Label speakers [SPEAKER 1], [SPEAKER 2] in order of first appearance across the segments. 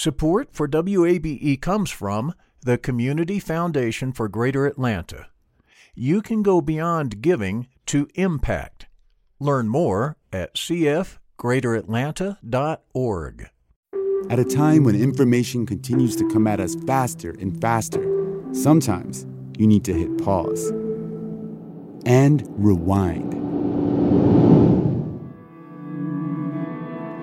[SPEAKER 1] Support for WABE comes from the Community Foundation for Greater Atlanta. You can go beyond giving to impact. Learn more at cfgreateratlanta.org.
[SPEAKER 2] At a time when information continues to come at us faster and faster, sometimes you need to hit pause and rewind.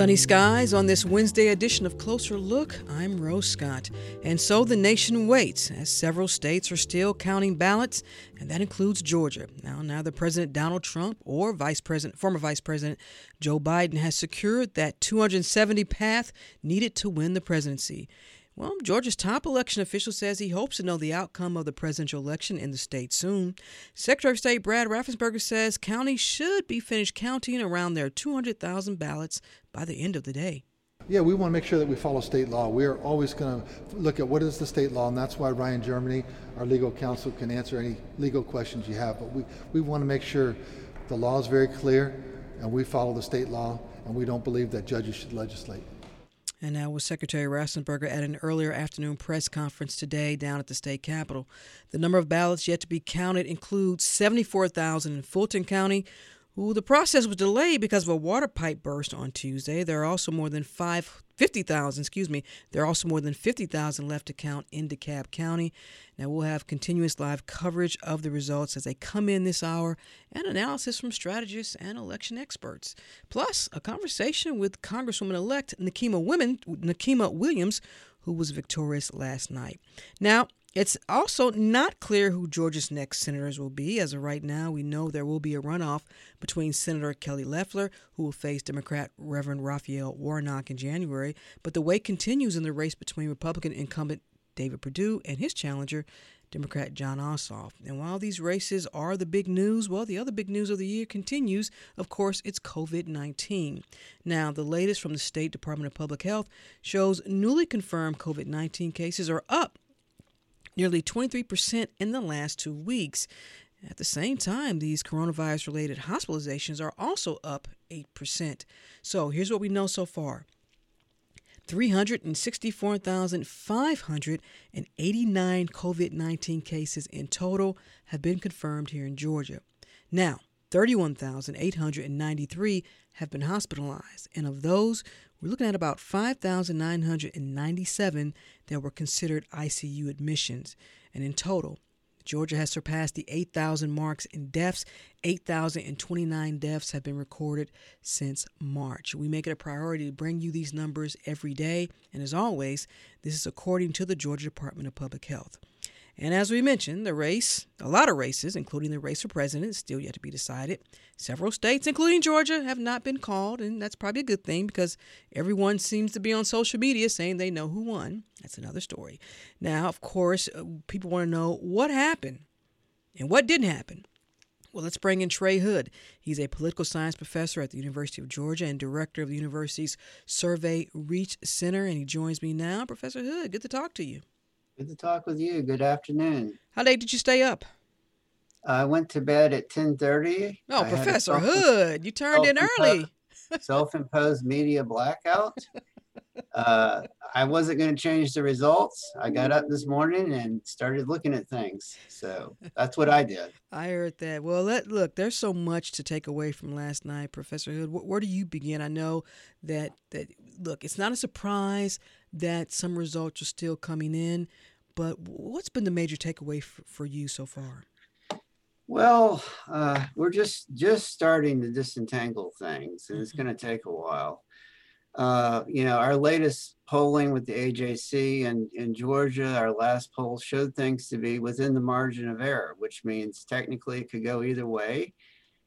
[SPEAKER 3] Sunny skies on this Wednesday edition of Closer Look. I'm Rose Scott. And so the nation waits as several states are still counting ballots, and that includes Georgia. Now, neither President Donald Trump or Vice President, former Vice President Joe Biden has secured that 270 path needed to win the presidency. Well, Georgia's top election official says he hopes to know the outcome of the presidential election in the state soon. Secretary of State Brad Raffensperger says counties should be finished counting around their 200,000 ballots by the end of the day.
[SPEAKER 4] Yeah, we want to make sure that we follow state law. We are always going to look at what is the state law, and that's why Ryan Germany, our legal counsel, can answer any legal questions you have. But we, we want to make sure the law is very clear and we follow the state law, and we don't believe that judges should legislate.
[SPEAKER 3] And now with Secretary Raffensperger at an earlier afternoon press conference today down at the state capitol. The number of ballots yet to be counted includes 74,000 in Fulton County. Ooh, the process was delayed because of a water pipe burst on Tuesday. There are also more than five 50,000, excuse me. There are also more than 50,000 left to count in DeKalb County. Now, we'll have continuous live coverage of the results as they come in this hour and analysis from strategists and election experts. Plus, a conversation with Congresswoman elect Nakima, Women, Nikema Williams, who was victorious last night. Now, it's also not clear who Georgia's next senators will be. As of right now, we know there will be a runoff between Senator Kelly Loeffler, who will face Democrat Reverend Raphael Warnock in January, but the wait continues in the race between Republican incumbent David Perdue and his challenger, Democrat Jon Ossoff. And while these races are the big news, well, the other big news of the year continues. Of course, it's COVID 19. Now, the latest from the State Department of Public Health shows newly confirmed COVID 19 cases are up nearly 23% in the last two weeks. At the same time, these coronavirus related hospitalizations are also up 8%. So here's what we know so far 364,589 COVID 19 cases in total have been confirmed here in Georgia. Now, 31,893 have been hospitalized, and of those, we're looking at about 5,997 that were considered ICU admissions. And in total, Georgia has surpassed the 8,000 marks in deaths. 8,029 deaths have been recorded since March. We make it a priority to bring you these numbers every day. And as always, this is according to the Georgia Department of Public Health. And as we mentioned, the race, a lot of races, including the race for president, still yet to be decided. Several states, including Georgia, have not been called, and that's probably a good thing because everyone seems to be on social media saying they know who won. That's another story. Now, of course, uh, people want to know what happened and what didn't happen. Well, let's bring in Trey Hood. He's a political science professor at the University of Georgia and director of the university's Survey Reach Center, and he joins me now. Professor Hood, good to talk to you.
[SPEAKER 5] Good to talk with you. Good afternoon.
[SPEAKER 3] How late did you stay up?
[SPEAKER 5] I went to bed at 10:30.
[SPEAKER 3] Oh, Professor Hood, you turned in early.
[SPEAKER 5] self-imposed media blackout. Uh, I wasn't going to change the results. I got up this morning and started looking at things. So that's what I did.
[SPEAKER 3] I heard that. Well, let, look, there's so much to take away from last night, Professor Hood. Where, where do you begin? I know that that look, it's not a surprise that some results are still coming in. But what's been the major takeaway for, for you so far?
[SPEAKER 5] Well, uh, we're just just starting to disentangle things, and it's mm-hmm. going to take a while. Uh, you know, our latest polling with the AJC and in Georgia, our last poll showed things to be within the margin of error, which means technically it could go either way.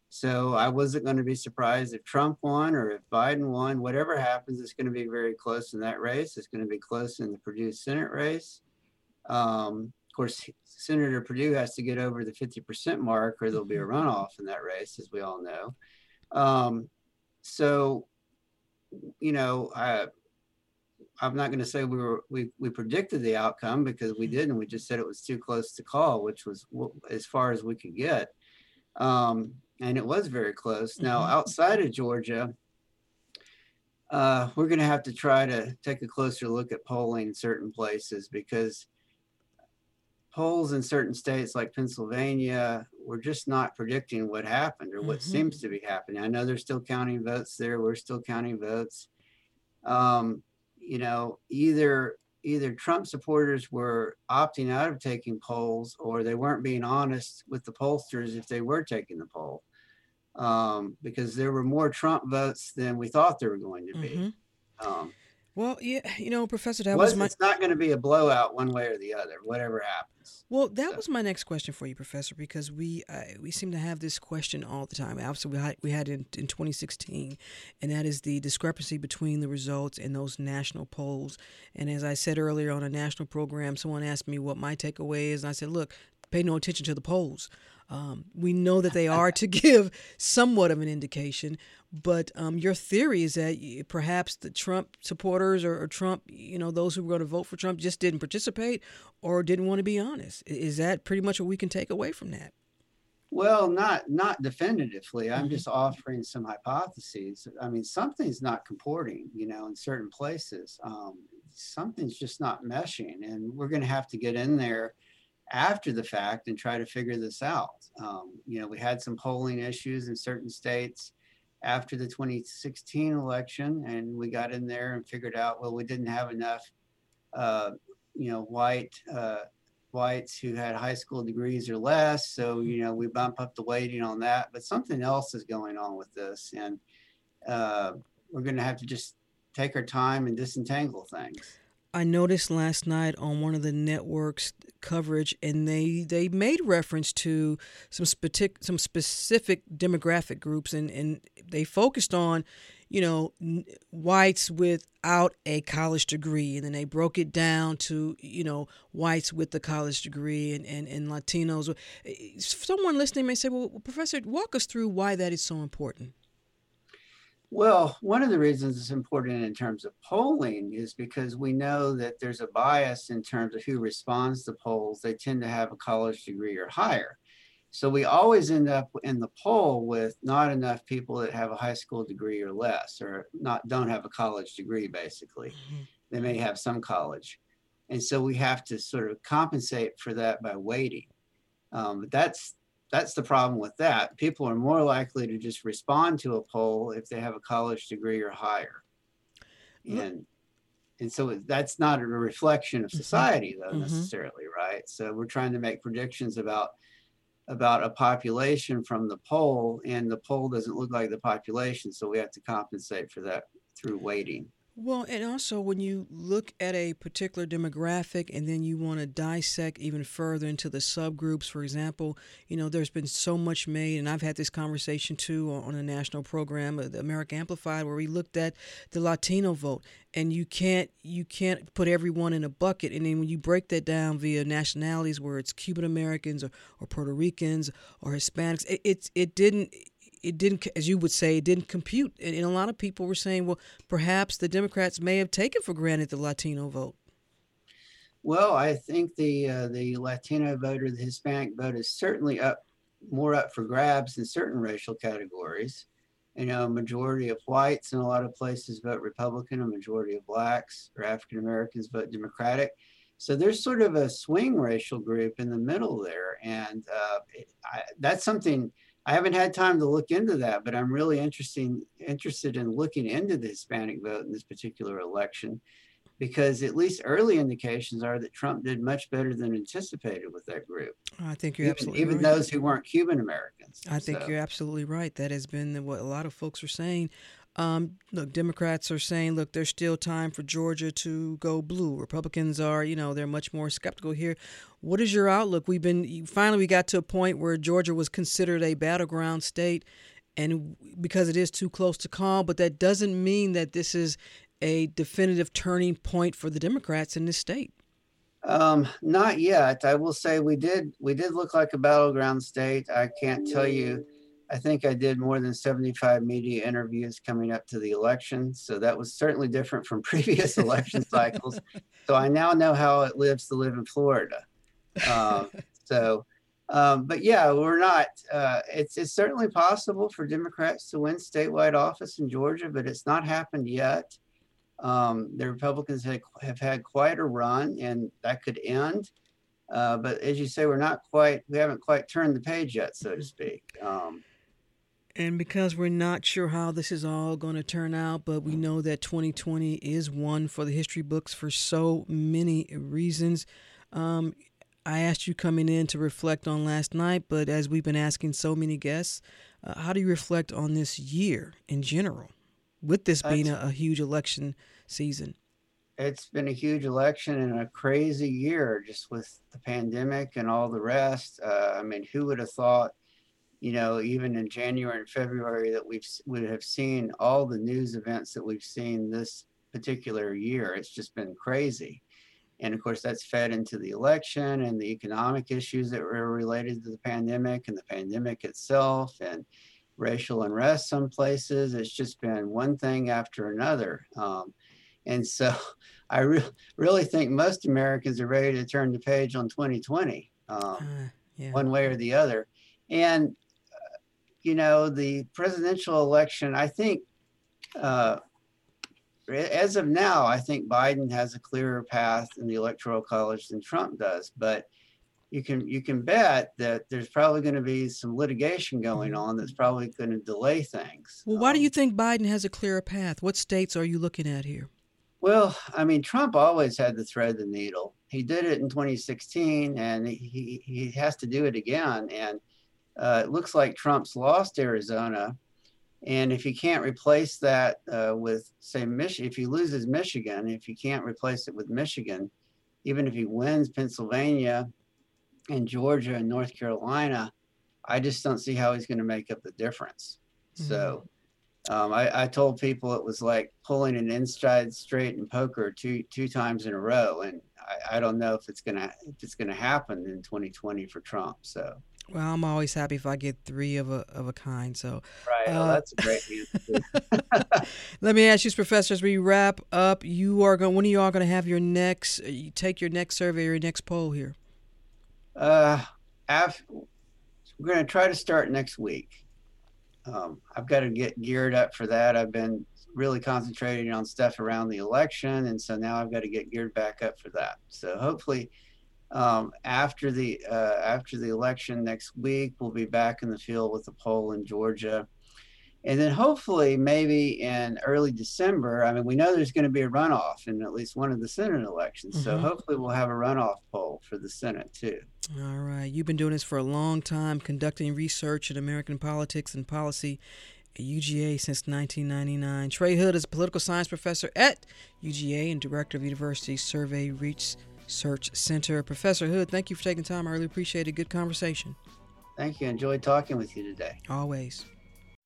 [SPEAKER 5] So I wasn't going to be surprised if Trump won or if Biden won. Whatever happens, it's going to be very close in that race. It's going to be close in the Perdue Senate race. Um, of course, Senator Perdue has to get over the 50% mark, or there'll be a mm-hmm. runoff in that race, as we all know. Um, so, you know, I, I'm not going to say we were we we predicted the outcome because we mm-hmm. didn't. We just said it was too close to call, which was as far as we could get, um, and it was very close. Now, mm-hmm. outside of Georgia, uh, we're going to have to try to take a closer look at polling in certain places because polls in certain states like Pennsylvania were just not predicting what happened or what mm-hmm. seems to be happening. I know they're still counting votes there. We're still counting votes. Um, you know, either either Trump supporters were opting out of taking polls or they weren't being honest with the pollsters if they were taking the poll. Um, because there were more Trump votes than we thought there were going to be. Mm-hmm. Um,
[SPEAKER 3] well, yeah, you know, Professor, that
[SPEAKER 5] was,
[SPEAKER 3] was my.
[SPEAKER 5] It's not going to be a blowout one way or the other, whatever happens.
[SPEAKER 3] Well, that so. was my next question for you, Professor, because we uh, we seem to have this question all the time. Obviously, we had, we had in, in 2016, and that is the discrepancy between the results and those national polls. And as I said earlier on a national program, someone asked me what my takeaway is, and I said, look, pay no attention to the polls. Um, we know that they are to give somewhat of an indication, but um, your theory is that perhaps the Trump supporters or, or, Trump, you know, those who were going to vote for Trump just didn't participate or didn't want to be honest. Is that pretty much what we can take away from that?
[SPEAKER 5] Well, not not definitively. I'm mm-hmm. just offering some hypotheses. I mean, something's not comporting, you know, in certain places. Um, something's just not meshing, and we're going to have to get in there after the fact and try to figure this out. Um, you know, we had some polling issues in certain states after the 2016 election, and we got in there and figured out, well, we didn't have enough, uh, you know, white uh, whites who had high school degrees or less. So, you know, we bump up the weighting on that. But something else is going on with this, and uh, we're going to have to just take our time and disentangle things.
[SPEAKER 3] I noticed last night on one of the networks coverage, and they, they made reference to some specific some specific demographic groups, and, and they focused on, you know, whites without a college degree, and then they broke it down to you know whites with the college degree and, and, and Latinos. Uh, someone listening may say, "Well, Professor, walk us through why that is so important."
[SPEAKER 5] Well, one of the reasons it's important in terms of polling is because we know that there's a bias in terms of who responds to polls. They tend to have a college degree or higher. So we always end up in the poll with not enough people that have a high school degree or less, or not don't have a college degree. Basically, mm-hmm. they may have some college, and so we have to sort of compensate for that by weighting. Um, but that's that's the problem with that. People are more likely to just respond to a poll if they have a college degree or higher. And and so that's not a reflection of mm-hmm. society though mm-hmm. necessarily, right? So we're trying to make predictions about about a population from the poll and the poll doesn't look like the population, so we have to compensate for that through weighting.
[SPEAKER 3] Well, and also when you look at a particular demographic and then you want to dissect even further into the subgroups, for example, you know, there's been so much made, and I've had this conversation too on a national program, uh, the America Amplified, where we looked at the Latino vote, and you can't you can't put everyone in a bucket, and then when you break that down via nationalities, where it's Cuban Americans or, or Puerto Ricans or Hispanics, it, it it didn't it didn't, as you would say, it didn't compute. And, and a lot of people were saying, well, perhaps the Democrats may have taken for granted the Latino vote.
[SPEAKER 5] Well, I think the uh, the Latino vote or the Hispanic vote is certainly up more up for grabs in certain racial categories. You know, a majority of whites in a lot of places vote Republican, a majority of blacks or African Americans vote Democratic. So there's sort of a swing racial group in the middle there, and uh, I, that's something I haven't had time to look into that, but I'm really interesting interested in looking into the Hispanic vote in this particular election because at least early indications are that Trump did much better than anticipated with that group.
[SPEAKER 3] I think you're
[SPEAKER 5] even,
[SPEAKER 3] absolutely
[SPEAKER 5] even
[SPEAKER 3] right.
[SPEAKER 5] those who weren't Cuban Americans.
[SPEAKER 3] I think so. you're absolutely right. That has been what a lot of folks are saying. Um, look, Democrats are saying, look, there's still time for Georgia to go blue. Republicans are, you know, they're much more skeptical here. What is your outlook? We've been finally we got to a point where Georgia was considered a battleground state, and because it is too close to call, but that doesn't mean that this is a definitive turning point for the Democrats in this state.
[SPEAKER 5] Um, not yet. I will say we did we did look like a battleground state. I can't tell you. I think I did more than 75 media interviews coming up to the election. So that was certainly different from previous election cycles. So I now know how it lives to live in Florida. Um, so, um, but yeah, we're not. Uh, it's it's certainly possible for Democrats to win statewide office in Georgia, but it's not happened yet. Um, the Republicans have, have had quite a run, and that could end. Uh, but as you say, we're not quite, we haven't quite turned the page yet, so to speak. Um,
[SPEAKER 3] and because we're not sure how this is all going to turn out, but we know that 2020 is one for the history books for so many reasons. Um, I asked you coming in to reflect on last night, but as we've been asking so many guests, uh, how do you reflect on this year in general, with this being a, a huge election season?
[SPEAKER 5] It's been a huge election and a crazy year just with the pandemic and all the rest. Uh, I mean, who would have thought, you know, even in January and February that we've would have seen all the news events that we've seen this particular year? It's just been crazy. And of course, that's fed into the election and the economic issues that were related to the pandemic and the pandemic itself and racial unrest some places. It's just been one thing after another. Um, and so I re- really think most Americans are ready to turn the page on 2020, um, uh, yeah. one way or the other. And, you know, the presidential election, I think, uh, as of now, I think Biden has a clearer path in the electoral college than Trump does. But you can you can bet that there's probably going to be some litigation going on that's probably going to delay things.
[SPEAKER 3] Well, why um, do you think Biden has a clearer path? What states are you looking at here?
[SPEAKER 5] Well, I mean, Trump always had to thread the needle. He did it in 2016, and he he has to do it again. And uh, it looks like Trump's lost Arizona, and if he can't replace that uh, with, say, Mich- if he loses Michigan, if he can't replace it with Michigan, even if he wins Pennsylvania and Georgia and North Carolina, I just don't see how he's going to make up the difference. Mm-hmm. So um, I, I, told people it was like pulling an inside straight in poker two two times in a row, and I, I don't know if it's gonna if it's gonna happen in 2020 for Trump. So.
[SPEAKER 3] Well, I'm always happy if I get three of a of a kind. So,
[SPEAKER 5] right, uh, well, that's a great
[SPEAKER 3] answer. let me ask you, Professor, as we wrap up, you are going. When are you all going to have your next? You take your next survey or your next poll here?
[SPEAKER 5] Uh, after, we're going to try to start next week um, I've got to get geared up for that. I've been really concentrating on stuff around the election, and so now I've got to get geared back up for that. So hopefully, um, after the uh, after the election next week, we'll be back in the field with the poll in Georgia. And then hopefully, maybe in early December, I mean, we know there's going to be a runoff in at least one of the Senate elections. Mm-hmm. So hopefully, we'll have a runoff poll for the Senate too.
[SPEAKER 3] All right. You've been doing this for a long time, conducting research in American politics and policy at UGA since 1999. Trey Hood is a political science professor at UGA and director of University Survey Research Center. Professor Hood, thank you for taking time. I really appreciate a Good conversation.
[SPEAKER 5] Thank you. Enjoyed talking with you today.
[SPEAKER 3] Always.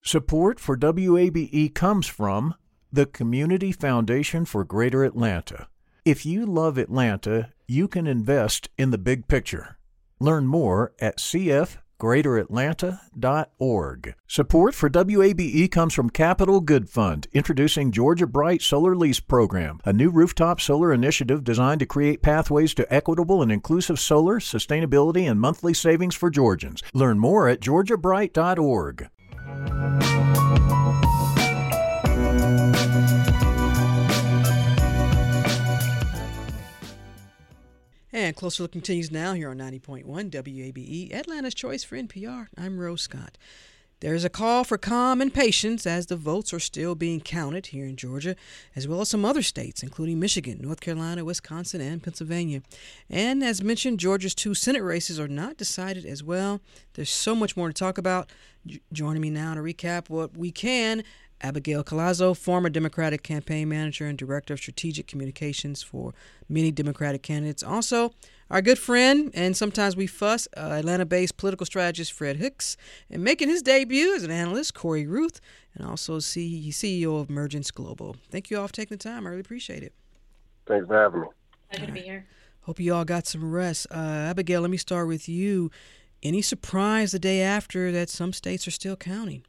[SPEAKER 1] Support for WABE comes from the Community Foundation for Greater Atlanta. If you love Atlanta, you can invest in the big picture. Learn more at cfgreateratlanta.org. Support for WABE comes from Capital Good Fund, introducing Georgia Bright Solar Lease Program, a new rooftop solar initiative designed to create pathways to equitable and inclusive solar, sustainability, and monthly savings for Georgians. Learn more at georgiabright.org.
[SPEAKER 3] And Closer Look continues now here on 90.1 WABE, Atlanta's Choice for NPR. I'm Rose Scott. There's a call for calm and patience as the votes are still being counted here in Georgia, as well as some other states, including Michigan, North Carolina, Wisconsin, and Pennsylvania. And as mentioned, Georgia's two Senate races are not decided as well. There's so much more to talk about. J- joining me now to recap what we can Abigail Collazo, former Democratic campaign manager and director of strategic communications for many Democratic candidates. Also, our good friend, and sometimes we fuss, uh, Atlanta based political strategist Fred Hicks, and making his debut as an analyst, Corey Ruth, and also CEO of Emergence Global. Thank you all for taking the time. I really appreciate it.
[SPEAKER 6] Thanks for having me.
[SPEAKER 7] Pleasure to be here.
[SPEAKER 3] Hope you all got some rest. Uh, Abigail, let me start with you. Any surprise the day after that some states are still counting?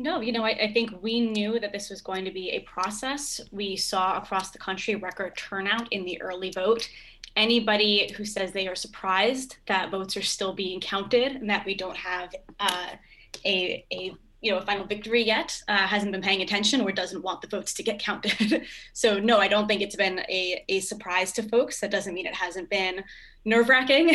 [SPEAKER 6] No, you know, I, I, think we knew that this was going to be a process. We saw across the country record turnout in the early vote. Anybody who says they are surprised that votes are still being counted and that we don't have uh, a, a you know a final victory yet uh, hasn't been paying attention or doesn't want the votes to get counted. So no i don't think it's been a, a surprise to folks. That doesn't mean it hasn't been nerve wracking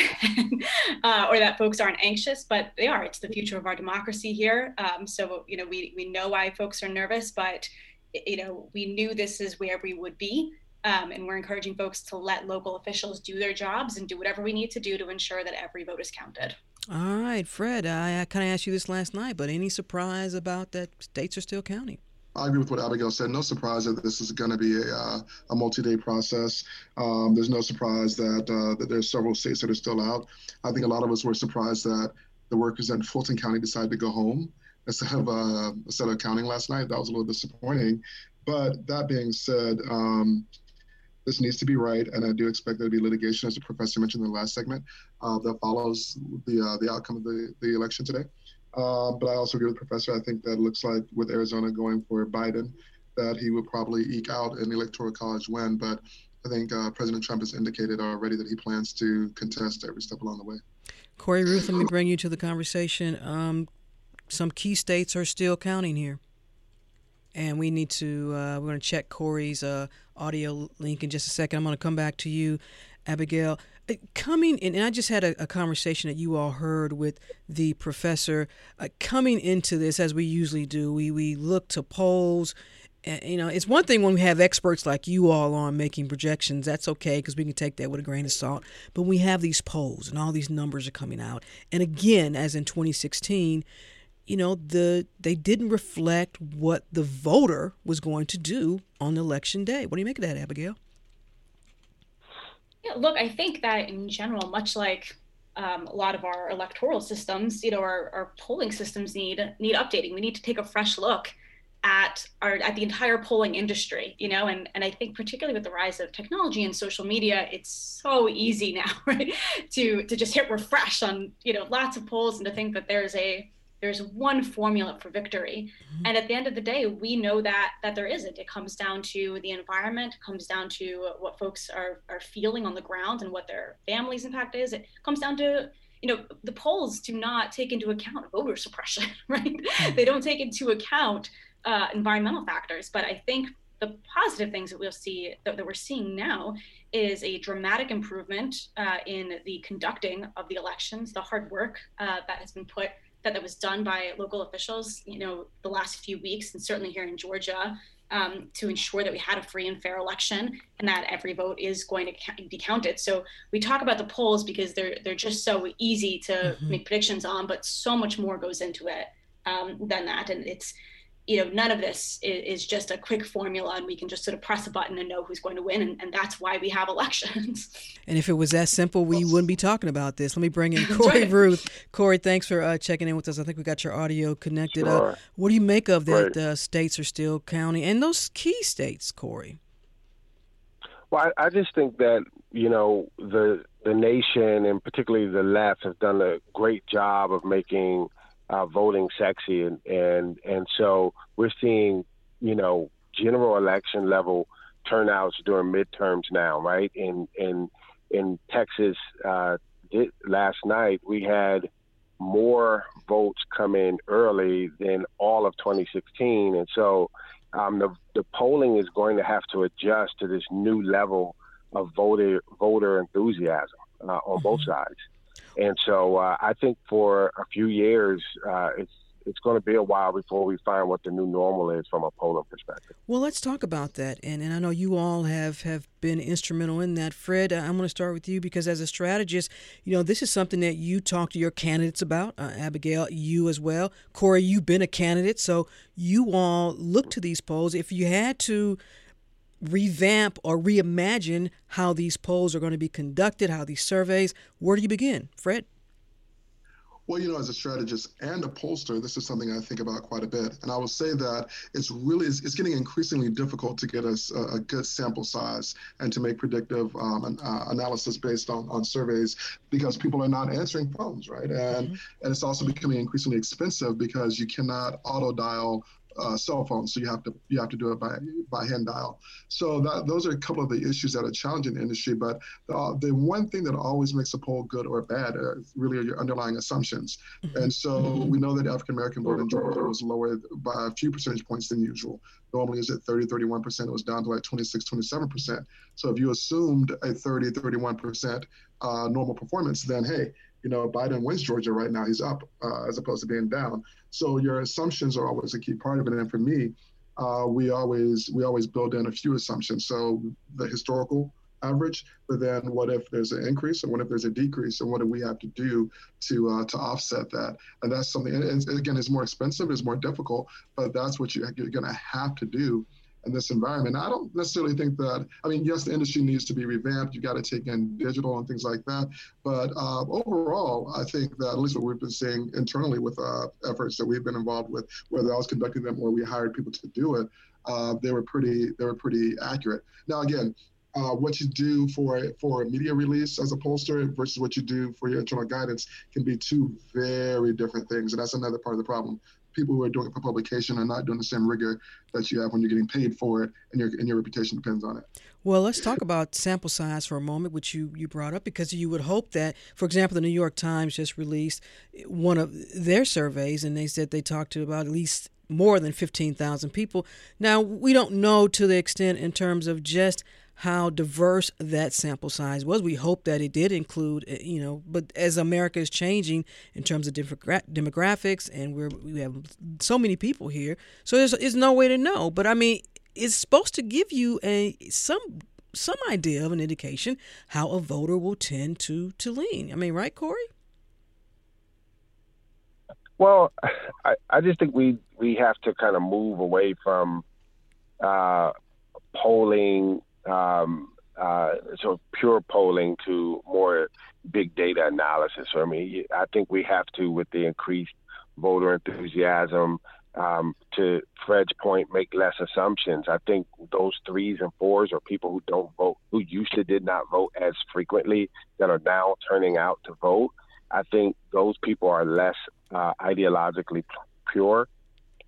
[SPEAKER 6] uh, or that folks aren't anxious but they are. It's the future of our democracy here. Um, so you know we, we know why folks are nervous but you know we knew this is where we would be um, and we're encouraging folks to let local officials do their jobs and do whatever we need to do to ensure that every vote is counted
[SPEAKER 3] all right, Fred, I, I kind of asked you this last night, but any surprise about that states are still counting?
[SPEAKER 7] I agree with what Abigail said. No surprise that this is going to be a, uh, a multi-day process. Um, there's no surprise that uh, that there's several states that are still out. I think a lot of us were surprised that the workers in Fulton County decided to go home instead of uh, instead of counting last night. That was a little disappointing. But that being said, um, this needs to be right, and I do expect there to be litigation, as the professor mentioned in the last segment, uh, that follows the uh, the outcome of the, the election today. Uh, but I also agree with the professor. I think that looks like with Arizona going for Biden, that he would probably eke out an electoral college win. But I think uh, President Trump has indicated already that he plans to contest every step along the way.
[SPEAKER 3] Corey Ruth, let me bring you to the conversation. Um, some key states are still counting here and we need to uh, we're going to check corey's uh, audio link in just a second. I'm going to come back to you abigail. Uh, coming in and i just had a, a, conversation that you all heard with the professor. Uh, coming into this as we usually do we, we look to polls. And, you know it's one thing when we have experts like you all on making projections. That's okay because we can take that with a grain of salt. But we have these polls and all these numbers are coming out. And again as in 2016 you know the they didn't reflect what the voter was going to do on election day. What do you make of that, Abigail?
[SPEAKER 6] Yeah, look, I think that in general, much like um, a lot of our electoral systems, you know, our, our polling systems need need updating. We need to take a fresh look at our at the entire polling industry you know and and i think particularly with the rise of technology and social media it's so easy now right to to just hit refresh on you know lots of polls and to think that there's a there's one formula for victory. Mm-hmm. and at the end of the day we know that that there isn't. It comes down to the environment comes down to what folks are are feeling on the ground and what their families impact is. It comes down to you know the polls do not take into account voter suppression right? Mm-hmm. they don't take into account uh, environmental factors. But i think the positive things that we'll see that, that we're seeing now is a dramatic improvement uh, in the conducting of the elections, the hard work uh, that has been put that, that was done by local officials, you know, the last few weeks, and certainly here in Georgia, um, to ensure that we had a free and fair election and that every vote is going to be counted. So we talk about the polls because they're they're just so easy to mm-hmm. make predictions on, but so much more goes into it um, than that, and it's you know, none of this is, is, just a quick formula and we can just sort of press a button and know who's going to win. And, and that's why we have elections.
[SPEAKER 3] And if it was that simple, we wouldn't be talking about this. Let me bring in Corey right. Ruth. Corey, thanks for uh, checking in with us. I think we got your audio connected. Uh, sure. Uh, what do you make of that uh, states are still counting and those key states, Corey?
[SPEAKER 8] Well, I, I just think that, you know, the, the nation and particularly the left have done a great job of making – uh, voting sexy, and and and so we're seeing you know general election level turnouts during midterms now, right? In in in Texas, uh, last night we had more votes come in early than all of 2016, and so um, the the polling is going to have to adjust to this new level of voter voter enthusiasm uh, on both mm-hmm. sides. And so uh, I think for a few years, uh, it's it's going to be a while before we find what the new normal is from a polling perspective.
[SPEAKER 3] Well, let's talk about that. And, and I know you all have, have been instrumental in that. Fred, I'm going to start with you because as a strategist, you know, this is something that you talk to your candidates about. Uh, Abigail, you as well. Corey, you've been a candidate. So you all look to these polls. If you had to revamp or reimagine how these polls are going to be conducted, how these surveys, where do you begin, Fred?
[SPEAKER 7] Well, you know, as a strategist and a pollster, this is something I think about quite a bit. And I will say that it's really it's, it's getting increasingly difficult to get us a, a, good sample size and to make predictive um, uh, analysis based on, on surveys because people are not answering phones, right? And mm-hmm. and it's also becoming increasingly expensive because you cannot auto dial uh, cell phone, so you have to you have to do it by by hand dial. So that those are a couple of the issues that are challenging the industry. But the, the one thing that always makes a poll good or bad are really are your underlying assumptions. Mm-hmm. And so we know that African American vote in Georgia was lower by a few percentage points than usual. Normally is at 30, 31 percent. It was down to like 26, 27 percent. So if you assumed a 30, 31 percent uh, normal performance, then hey, you know, Biden wins Georgia right now, he's up uh, as opposed to being down. So your assumptions are always a key part of it. And for me, uh, we always we always build in a few assumptions. So the historical average, but then what if there's an increase and what if there's a decrease and what do we have to do to uh, to offset that? And that's something. And again, it's more expensive, it's more difficult, but that's what you, you're going to have to do in this environment. I don't necessarily think that, I mean, yes, the industry needs to be revamped. You got to take in digital and things like that. But uh, overall, I think that at least what we've been seeing internally with uh, efforts that we've been involved with, whether I was conducting them or we hired people to do it, uh, they were pretty they were pretty accurate. Now again, uh, what you do for for a media release as a pollster versus what you do for your internal guidance can be two very different things, and that's another part of the problem people who are doing it for publication are not doing the same rigor that you have when you're getting paid for it and your and your reputation depends on it.
[SPEAKER 3] Well, let's talk about sample size for a moment, which you, you brought up, because you would hope that, for example, the New York Times just released one of their surveys, and they said they talked to about at least more than 15,000 people. Now, we don't know to the extent in terms of just how diverse that sample size was. We hope that it did include, eh, you know, but as America is changing in terms of demographics, and we're we have so many people here, so there's, there's no way to know. But I mean, it's supposed to give you a some some idea of an indication how a voter will tend to to lean. I mean, right, Corey?
[SPEAKER 8] Well, I, I just think we we have to kind of move away from uh, polling um, uh, of pure polling to more big data analysis. So, I mean, I think we have to, with the increased voter enthusiasm, um, to Fred's point, make less assumptions. I think those threes and fours are people who don't vote, who used to did not vote as frequently, that are now turning out to vote. I think those people are less uh, ideologically pure.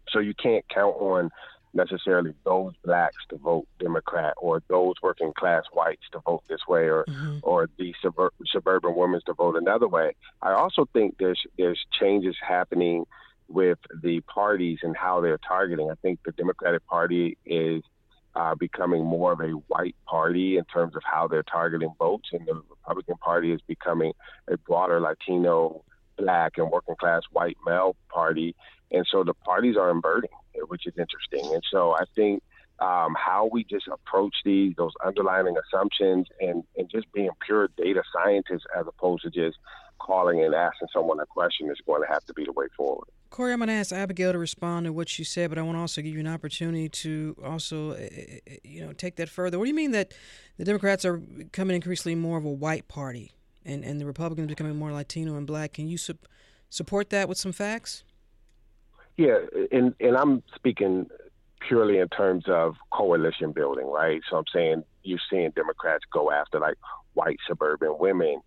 [SPEAKER 8] So you can't count on necessarily those blacks to vote Democrat or those working class whites to vote this way or mm-hmm. or the suburb, suburban women to vote another way. I also think there's there's changes happening with the parties and how they're targeting. I think the Democratic Party is uh, becoming more of a white party in terms of how they're targeting votes, and the Republican Party is becoming a broader Latino, black, and working class white male party. And so the parties are inverting which is interesting. And so I think um, how we just approach these, those underlying assumptions, and, and just being pure data scientists as opposed to just calling and asking someone a question is going to have to be the way forward.
[SPEAKER 3] Corey, I'm going to ask Abigail to respond to what you said, but I want to also give you an opportunity to also, eh, eh, eh, you know, take that further. What do you mean that the Democrats are becoming increasingly more of a white party, and and the Republicans becoming more Latino and black? Can you su- support that with some facts?
[SPEAKER 8] Yeah, and and I'm speaking purely in terms of coalition building, right? So I'm saying you're seeing Democrats go after like white suburban women.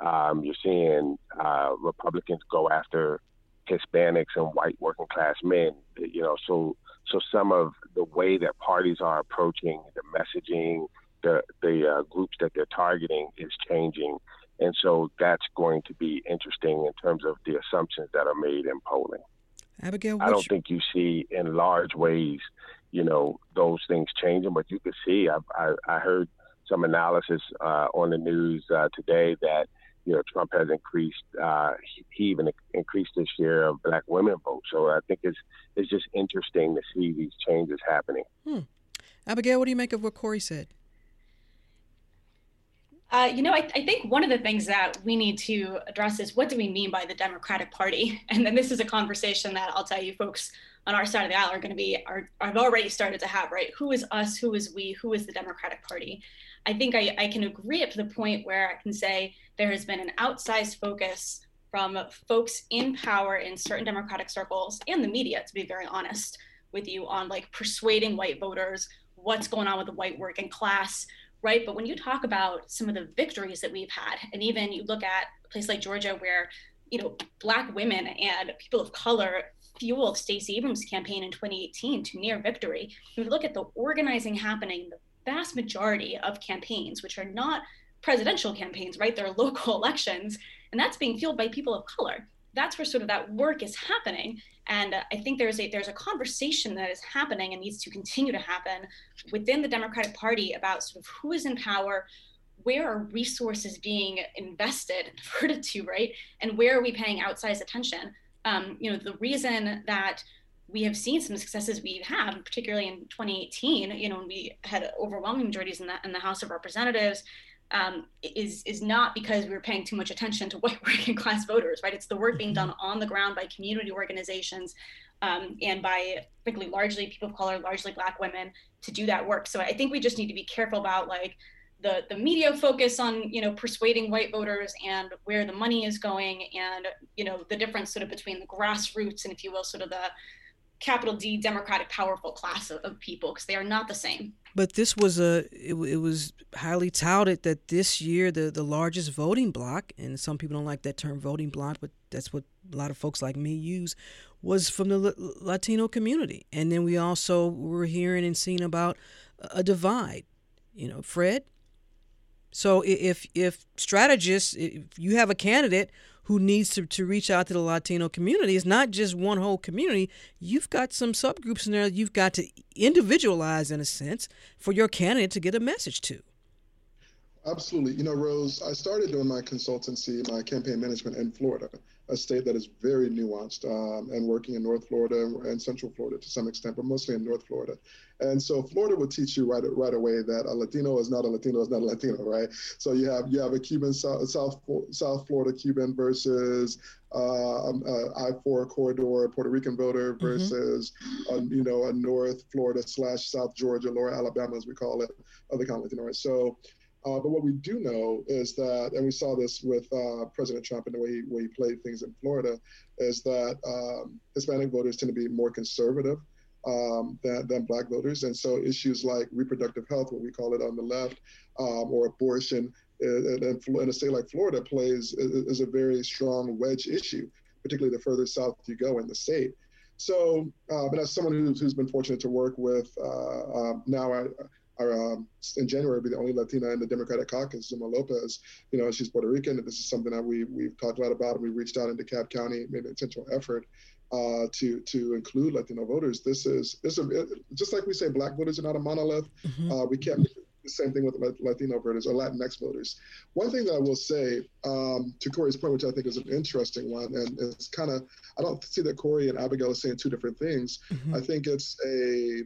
[SPEAKER 8] Um, you're seeing uh, Republicans go after Hispanics and white working class men. You know, so so some of the way that parties are approaching the messaging, the the uh, groups that they're targeting is changing, and so that's going to be interesting in terms of the assumptions that are made in polling.
[SPEAKER 3] Abigail,
[SPEAKER 8] I don't think you see in large ways, you know, those things changing, but you can see. I, I, I heard some analysis uh, on the news uh, today that you know Trump has increased. Uh, he even increased his share of black women vote. So I think it's it's just interesting to see these changes happening.
[SPEAKER 3] Hmm. Abigail, what do you make of what Corey said?
[SPEAKER 6] Uh, you know, I, I, think one of the things that we need to address is what do we mean by the Democratic Party? And then this is a conversation that I'll tell you folks on our side of the aisle are going to be, are, have already started to have, right? Who is us? Who is we? Who is the Democratic Party? I think I, I can agree up to the point where I can say there has been an outsized focus from folks in power in certain Democratic circles and the media, to be very honest with you, on like persuading white voters what's going on with the white working class, right? But when you talk about some of the victories that we've had, and even you look at a place like Georgia where you know, black women and people of color fueled Stacey Abrams' campaign in 2018 to near victory. If you look at the organizing happening, the vast majority of campaigns, which are not presidential campaigns, right? They're local elections, and that's being fueled by people of color. That's where sort of that work is happening, and I think there's a there's a conversation that is happening and needs to continue to happen within the Democratic Party about sort of who is in power, where are resources being invested diverted to, right? And where are we paying outsized attention? Um, you know, the reason that we have seen some successes we have, had, particularly in 2018, you know, when we had overwhelming majorities in the, in the House of Representatives, um, is is not because we're paying too much attention to white working class voters, right? It's the work being done mm-hmm. on the ground by community organizations um, and by, frankly, largely people of color, largely Black women, to do that work. So I think we just need to be careful about like the the media focus on you know persuading white voters and where the money is going and you know the difference sort of between the grassroots and if you will sort of the capital D democratic powerful class of, of people because they are not the same.
[SPEAKER 3] But this was a it, it, was highly touted that this year the the largest voting block and some people don't like that term voting block but that's what a lot of folks like me use was from the Latino community and then we also were hearing and seeing about a divide. You know, Fred, so if if strategists, if you have a candidate who needs to, to reach out to the Latino community, it's not just one whole community. You've got some subgroups in there that you've got to individualize in a sense for your candidate to get a message to.
[SPEAKER 7] Absolutely. You know, Rose, I started doing my consultancy, my campaign management in Florida a state that is very nuanced um, and working in North Florida and Central Florida to some extent, but mostly in North Florida. And so Florida will teach you right right away that a Latino is not a Latino is not a Latino, right? So you have you have a Cuban South South, South Florida Cuban versus uh, um, uh, I-4 corridor Puerto Rican voter mm-hmm. versus mm-hmm. you know a North Florida slash South Georgia, Lower Alabama as we call it, other kind of Latino. Right? So uh, but what we do know is that, and we saw this with uh, President Trump and the way he, way he played things in Florida, is that um, Hispanic voters tend to be more conservative um, than, than Black voters. And so issues like reproductive health, what we call it on the left, um, or abortion, in, in, a state like Florida plays is a very strong wedge issue, particularly the further south you go in the state. So, uh, but as someone who's, who's been fortunate to work with uh, um, now, I, our, um, in January, be the only Latina in the Democratic caucus, Zulma Lopez. You know, she's Puerto Rican, and this is something that we we've talked a lot about, and we reached out into DeKalb County, made an intentional effort uh, to to include Latino voters. This is this is just like we say, Black voters are not a monolith. Mm-hmm. Uh, we can't. The same thing with Latino voters or Latinx voters. One thing that I will say um, to Corey's point, which I think is an interesting one, and it's kind of I don't see that Corey and Abigail are saying two different things. Mm-hmm. I think it's a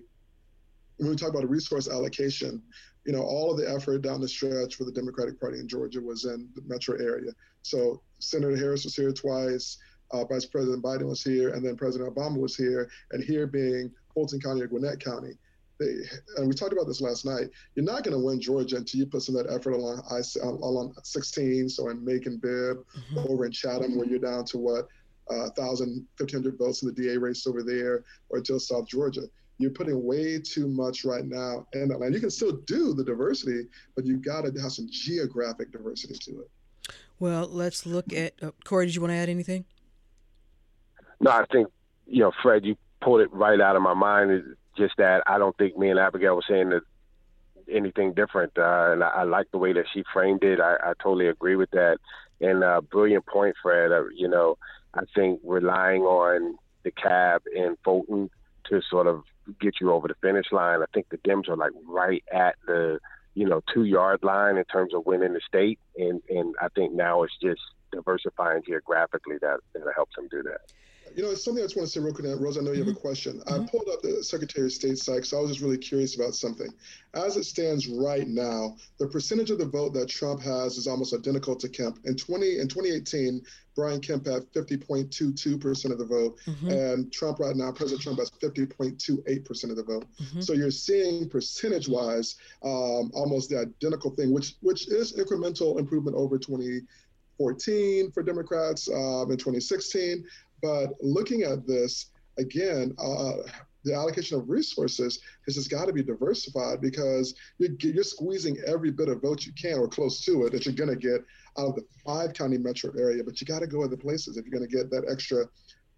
[SPEAKER 7] when we talk about a resource allocation, you know, all of the effort down the stretch for the Democratic Party in Georgia was in the metro area. So Senator Harris was here twice, uh, Vice President Biden was here, and then President Obama was here, and here being Fulton County or Gwinnett County. They, and we talked about this last night. You're not going to win Georgia until you put some of that effort along I, along 16, so in Macon, Bibb, mm-hmm. over in Chatham, where you're down to what, uh, 1,000, 1,500 votes in the DA race over there, or until South Georgia you're putting way too much right now in Atlanta. You can still do the diversity, but you got to have some geographic diversity to it.
[SPEAKER 3] Well, let's look at uh, Corey. Did you want to add anything?
[SPEAKER 8] No, I think you know, Fred. You pulled it right out of my mind. It's just that I don't think me and Abigail were saying that anything different, uh, and I, I like the way that she framed it. I, I totally agree with that. And uh, brilliant point, Fred. Uh, you know, I think relying on DeKalb and Fulton to sort of get you over the finish line. I think the Dems are like right at the you know two yard line in terms of winning the state, and and I think now it's just diversifying geographically that that helps them do that.
[SPEAKER 7] You know, it's something I just want to say real quick, Rose. I know you have a mm-hmm. question. Mm-hmm. I pulled up the Secretary of State site, so I was just really curious about something. As it stands right now, the percentage of the vote that Trump has is almost identical to Kemp. In 20 in 2018, Brian Kemp had 50.22% of the vote, mm-hmm. and Trump right now, President Trump has 50.28% of the vote. Mm-hmm. So you're seeing percentage-wise um, almost the identical thing, which which is incremental improvement over 20 14 for Democrats um, in 2016. But looking at this again, uh, the allocation of resources has just got to be diversified because you're, you're squeezing every bit of vote you can or close to it that you're going to get out of the five county metro area. But you got to go other places if you're going to get that extra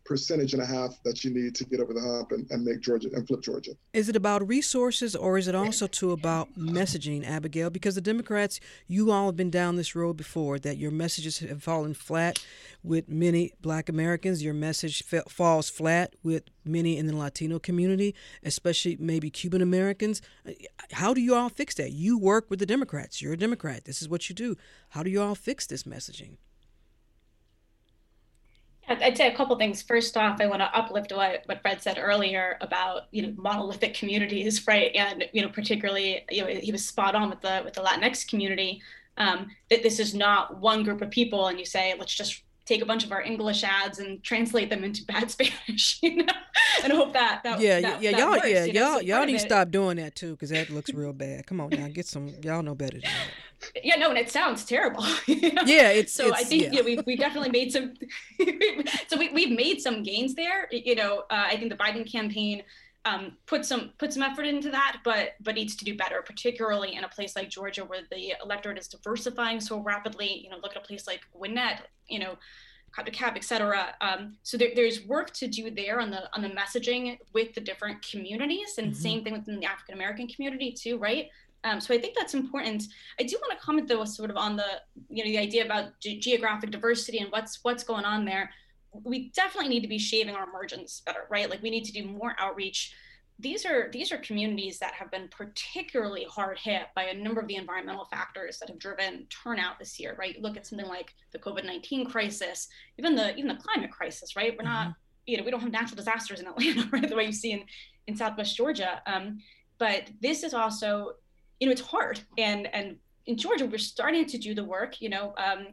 [SPEAKER 7] percentage and a half that you need to get over the hump and, and make Georgia and flip Georgia.
[SPEAKER 3] Is it about resources or is it also too about messaging, Abigail? Because the Democrats, you all have been down this road before that your messages have fallen flat with many black Americans. Your message falls flat with many in the Latino community, especially maybe Cuban Americans. How do you all fix that? You work with the Democrats. You're a Democrat. This is what you do. How do you all fix this messaging?
[SPEAKER 6] I'd say a couple things. First off, I want to uplift what, what Fred said earlier about you know monolithic communities, right? And you know particularly you know he was spot on with the with the Latinx community. Um, that this is not one group of people, and you say let's just take a bunch of our English ads and translate them into bad Spanish, you know, and hope that that
[SPEAKER 3] yeah
[SPEAKER 6] that,
[SPEAKER 3] yeah
[SPEAKER 6] that
[SPEAKER 3] y'all
[SPEAKER 6] works,
[SPEAKER 3] yeah
[SPEAKER 6] you know?
[SPEAKER 3] y'all
[SPEAKER 6] So
[SPEAKER 3] y'all need to stop doing that too because that looks real bad. Come on now, get some y'all know better than that.
[SPEAKER 6] Yeah no and it sounds terrible you know?
[SPEAKER 3] Yeah, it's
[SPEAKER 6] so i think
[SPEAKER 3] yeah.
[SPEAKER 6] know, we, definitely made some so we, we've made some gains there you know uh, i think the biden campaign um, put some put some effort into that but but needs to do better particularly in a place like georgia where the electorate is diversifying so rapidly you know look at a place like gwinnett you know cab to cab, et cetera. Um, so there, there's work to do there on the on the messaging with the different communities, and
[SPEAKER 3] Mhm.
[SPEAKER 6] same thing within the African American community too, right? Um, so I think that's important. I do want to comment though, sort of on the you know the idea about ge- geographic diversity and what's what's going on there. We definitely need to be shaving our margins better, right? Like we need to do more outreach. These are these are communities that have been particularly hard hit by a number of the environmental factors that have driven turnout this year, right? You look at something like the COVID nineteen crisis, even the even the climate crisis, right? We're not you know we don't have natural disasters in Atlanta, right? The way you see in in Southwest Georgia. Um, but this is also you know it's hard. And and in georgia we're starting to do the work you know um,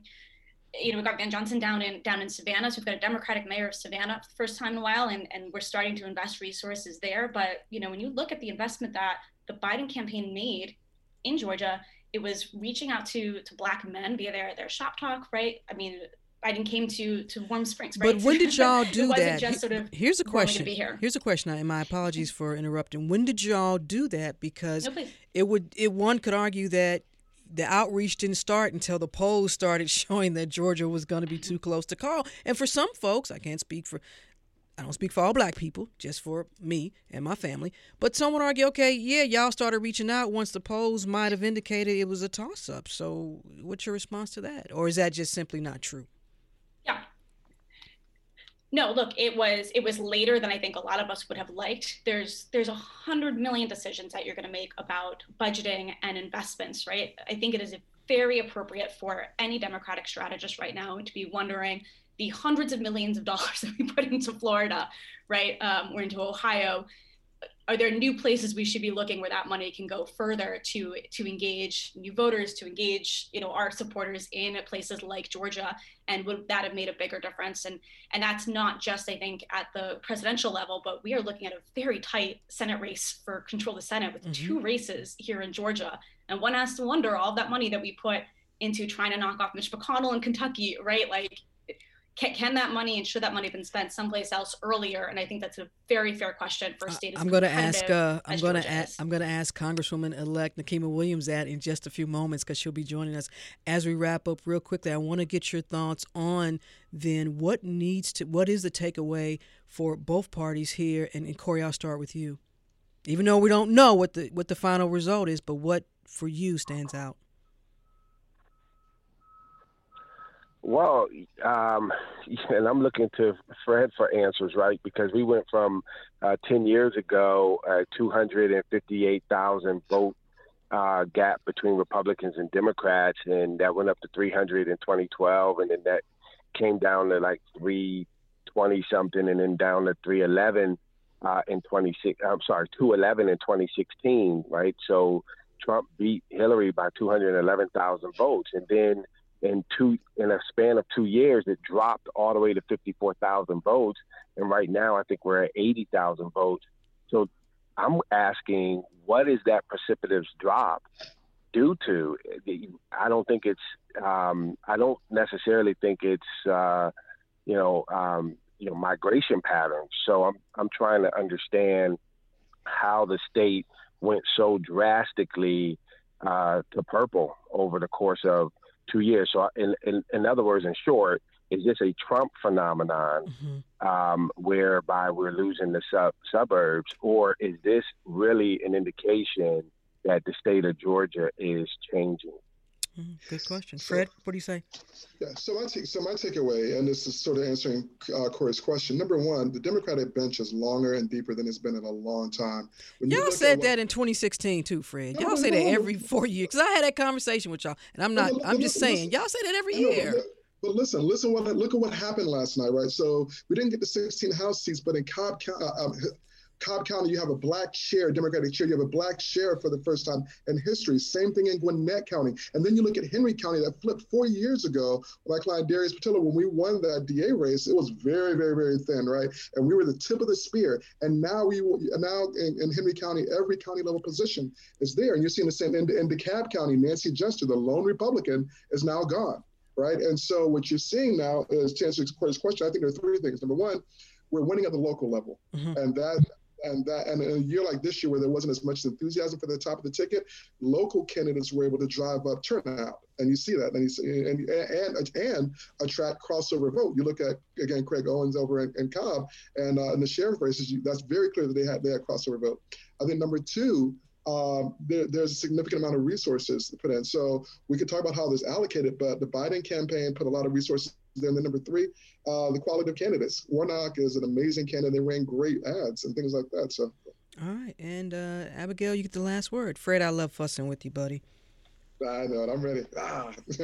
[SPEAKER 6] you know we've got van johnson down in down in savannah. So we've got a democratic mayor of savannah for the first time in a while and, and we're starting to invest resources there. But you know when you look at the investment that the biden campaign made in georgia it was reaching out to to black men via their their shop talk right? I mean biden came to to warm springs right
[SPEAKER 3] But when did y'all do that?
[SPEAKER 6] just sort of
[SPEAKER 3] Here's a
[SPEAKER 6] "We're only gonna
[SPEAKER 3] question.
[SPEAKER 6] here."
[SPEAKER 3] Here's a question, and my apologies for interrupting. When did y'all do that? Because
[SPEAKER 6] No,
[SPEAKER 3] it would it one could argue that the outreach didn't start until the polls started showing that Georgia was going to be too close to call. And for some folks, I can't speak for I don't speak for all black people, just for me and my family. But some would argue, okay, yeah, y'all started reaching out once the polls might have indicated it was a toss up. So what's your response to that? Or is that just simply not true?
[SPEAKER 6] Yeah. No, look, it was it was later than I think a lot of us would have liked. There's there's a hundred million decisions that you're going to make about budgeting and investments, right? I think it is very appropriate for any Democratic strategist right now to be wondering the hundreds of millions of dollars that we put into Florida, right, um, or into Ohio. Are there new places we should be looking where that money can go further to to engage new voters, to engage you know our supporters in places like Georgia, and would that have made a bigger difference? And and that's not just I think at the presidential level, but we are looking at a very tight Senate race for control of the Senate with
[SPEAKER 3] Mhm.
[SPEAKER 6] two races here in Georgia, and one has to wonder all that money that we put into trying to knock off Mitch McConnell in Kentucky, right? Like, can, can that money and should that money have been spent someplace else earlier? And I think that's a very fair question for a state.
[SPEAKER 3] I'm going to ask. Uh, I'm going to. Ask. I'm going to ask Congresswoman elect Nikema Williams that in just a few moments because she'll be joining us as we wrap up real quickly. I want to get your thoughts on then what needs to. What is the takeaway for both parties here? And, and Corey, I'll start with you. Even though we don't know what the what the final result is, but what for you stands out.
[SPEAKER 8] Well, um, and I'm looking to Fred for answers, right? Because we went from uh, 10 years ago, uh, 258,000 vote uh, gap between Republicans and Democrats, and that went up to 300 in 2012, and then that came down to like 320 something, and then down to 311 uh, in 26. I'm sorry, 211 in 2016, right? So Trump beat Hillary by 211,000 votes, and then in two in a span of two years, it dropped all the way to 54,000 votes, and right now I think we're at 80,000 votes. So I'm asking, what is that precipitous drop due to. I don't think it's. Um, I don't necessarily think it's. Uh, you know, um, you know, migration patterns. So I'm I'm trying to understand how the state went so drastically uh, to purple over the course of two years. So, in, in, in other words, in short, is this a Trump phenomenon mm-hmm. um, whereby we're losing the sub- suburbs, or is this really an indication that the state of Georgia is changing?
[SPEAKER 3] Mm-hmm. Good question, Fred. What do you say?
[SPEAKER 7] Yeah. So my take, so my takeaway, and this is sort of answering uh, Corey's question. Number one, the Democratic bench is longer and deeper than it's been in a long time.
[SPEAKER 3] When y'all said that in 2016 too, Fred. Y'all no, say no, that no, every four years. Because I had that conversation with y'all, and I'm not. I'm just saying, y'all say that every year.
[SPEAKER 7] But listen, listen. What look at what happened last night, right? So we didn't get the 16 House seats, but in Cobb, uh, um, Cobb County, you have a black chair, Democratic chair. You have a black chair for the first time in history. Same thing in Gwinnett County. And then you look at Henry County that flipped four years ago by client Darius Pattillo. When we won that DA race, it was very, very, very thin, right? And we were the tip of the spear. And now we now in, in Henry County, every county level position is there. And you're seeing the same in, in DeKalb County. Nancy Jester, the lone Republican, is now gone, right? And so what you're seeing now is to answer Corey's question, I think there are three things. Number one, we're winning at the local level, mm-hmm. and that and that and in a year like this year where there wasn't as much enthusiasm for the top of the ticket, local candidates were able to drive up turnout, and you see that, and you see, and and and attract crossover vote. You look at again Craig Owens over in, in Cobb, and uh, in the sheriff races, that's very clear that they had they had crossover vote. I think number two, um, there, there's a significant amount of resources put in. So we could talk about how this allocated, but the Biden campaign put a lot of resources then the number three, uh, the quality of candidates. Warnock is an amazing candidate. They ran great ads and things like that. So.
[SPEAKER 3] All right, and uh, Abigail, you get the last word. Fred, I love fussing with you, buddy.
[SPEAKER 7] I know it. I'm ready. Ah.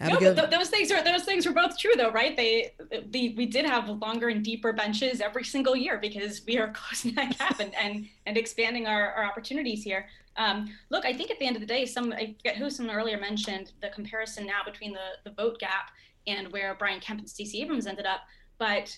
[SPEAKER 6] no, but those things are those things were both true though, right? They, the, we did have longer and deeper benches every single year because we are closing that gap and and, and expanding our, our opportunities here. Um, look, I think at the end of the day, some I forget who someone earlier mentioned the comparison now between the the vote gap and where Brian Kemp and Stacey Abrams ended up. But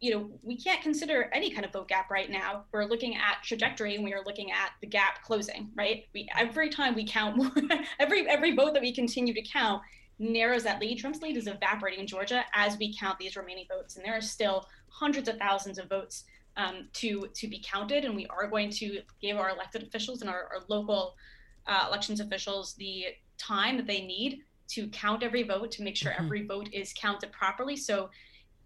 [SPEAKER 6] you know, we can't consider any kind of vote gap right now. We're looking at trajectory and we are looking at the gap closing, right? We every time we count every every vote that we continue to count narrows that lead. Trump's lead is evaporating in Georgia as we count these remaining votes, and there are still hundreds of thousands of votes um, to to be counted. And we are going to give our elected officials and our, our local uh, elections officials the time that they need to count every vote to make sure mm-hmm. every vote is counted properly. So,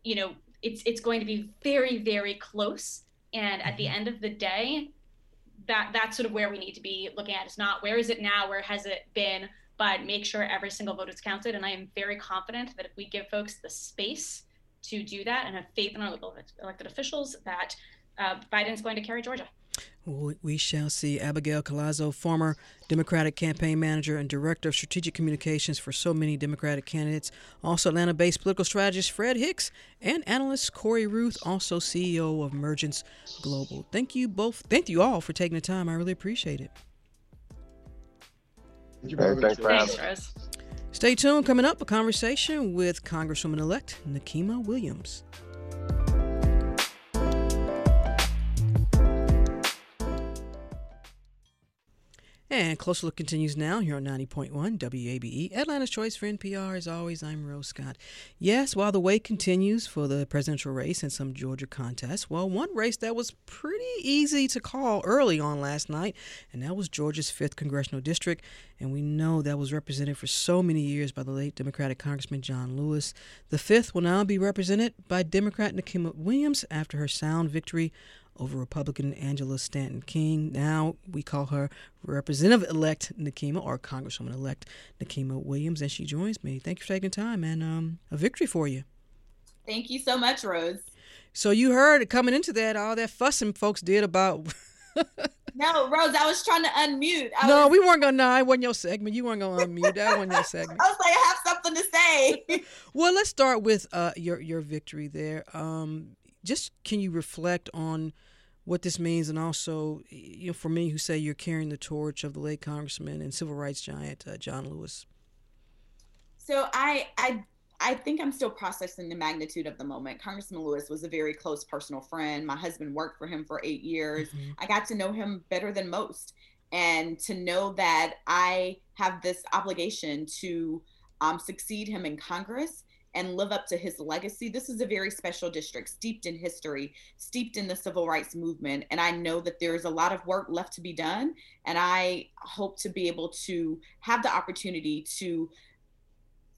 [SPEAKER 6] you know, it's it's going to be very very close. And at the mm-hmm. end of the day, that that's sort of where we need to be looking at. It's not where is it now, where has it been, but make sure every single vote is counted. And I am very confident that if we give folks the space to do that and have faith in our elected officials, that uh, Biden's going to carry Georgia.
[SPEAKER 3] We shall see. Abigail Collazo, former Democratic campaign manager and director of strategic communications for so many Democratic candidates. Also, Atlanta based political strategist Fred Hicks and analyst Corey Ruth, also CEO of Emergence Global. Thank you both. Thank you all for taking the time. I really appreciate it.
[SPEAKER 7] Thank you very much.
[SPEAKER 6] Thanks, Rose.
[SPEAKER 3] Stay tuned. Coming up, a conversation with Congresswoman elect Nikema Williams. And Closer Look continues now here on 90.1 WABE. Atlanta's Choice for NPR. As always, I'm Rose Scott. Yes, while the wait continues for the presidential race and some Georgia contests, well, one race that was pretty easy to call early on last night, and that was Georgia's 5th Congressional District. And we know that was represented for so many years by the late Democratic Congressman John Lewis. The 5th will now be represented by Democrat Nikema Williams after her sound victory over Republican Angela Stanton King. Now we call her Representative elect Nikema or Congresswoman elect Nikema Williams, and she joins me. Thank you for taking time and um, a victory for you.
[SPEAKER 9] Thank you so much, Rose.
[SPEAKER 3] So you heard coming into that all that fussing folks did about.
[SPEAKER 9] no, Rose, I was trying to unmute.
[SPEAKER 3] I no, was... we weren't gonna. No, I wasn't your segment. You weren't gonna unmute. That wasn't your segment.
[SPEAKER 9] I was like, I have something to say.
[SPEAKER 3] well, let's start with uh, your your victory there. Um, just can you reflect on what this means, and also, you know, for me who say you're carrying the torch of the late congressman and civil rights giant uh, John Lewis.
[SPEAKER 9] So I I I think I'm still processing the magnitude of the moment. Congressman Lewis was a very close personal friend. My husband worked for him for eight years. Mm-hmm. I got to know him better than most. and to know that I have this obligation to um, succeed him in Congress and live up to his legacy. This is a very special district, steeped in history, steeped in the civil rights movement. And I know that there's a lot of work left to be done. And I hope to be able to have the opportunity to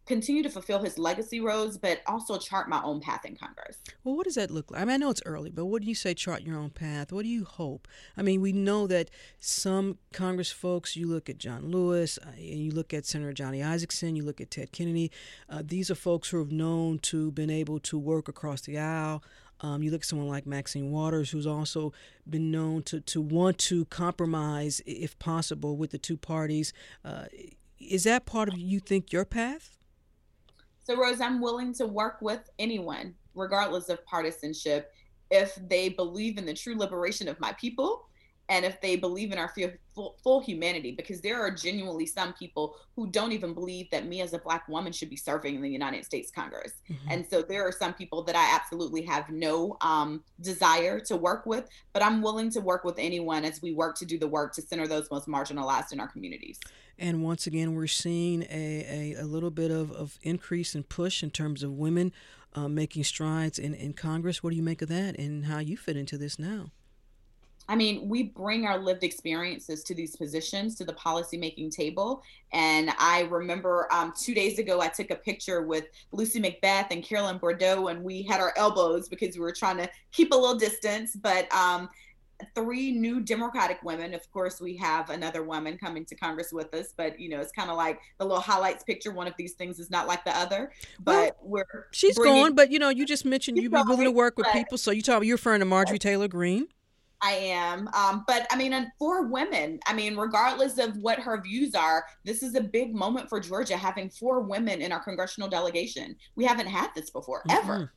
[SPEAKER 9] continue to fulfill his legacy roles, but also chart my own path in Congress.
[SPEAKER 3] Well, what does that look like? I mean, I know it's early, but what do you say chart your own path? What do you hope? I mean, we know that some Congress folks, you look at John Lewis, uh, and you look at Senator Johnny Isakson, you look at Ted Kennedy. Uh, these are folks who have known to been able to work across the aisle. Um, you look at someone like Maxine Waters, who's also been known to, to want to compromise, if possible, with the two parties. Uh, is that part of you think your path?
[SPEAKER 9] So, Rose, I'm willing to work with anyone, regardless of partisanship, if they believe in the true liberation of my people and if they believe in our full, full, humanity because there are genuinely some people who don't even believe that me as a black woman should be serving in the united states congress mm-hmm. and so there are some people that i absolutely have no um, desire to work with but i'm willing to work with anyone as we work to do the work to center those most marginalized in our communities
[SPEAKER 3] and once again, we're seeing a, a, a little bit of, of increase and push in terms of women uh, making strides in, in Congress. What do you make of that and how you fit into this now?
[SPEAKER 9] I mean, we bring our lived experiences to these positions, to the policymaking table. And I remember um, two days ago, I took a picture with Lucy McBath and Carolyn Bourdeaux, and we had our elbows because we were trying to keep a little distance. But um, three new Democratic women. Of course, we have another woman coming to Congress with us, but you know, it's kind of like the little highlights picture. One of these things is not like the other, but well, we're
[SPEAKER 3] she's bringing, gone. But you know, you just mentioned you'd be willing to work with people, so you talk. You're referring to Marjorie Taylor Greene.
[SPEAKER 9] I am. Um, but I mean, for women, I mean, regardless of what her views are, this is a big moment for Georgia having four women in our congressional delegation. We haven't had this before, mm-hmm. ever.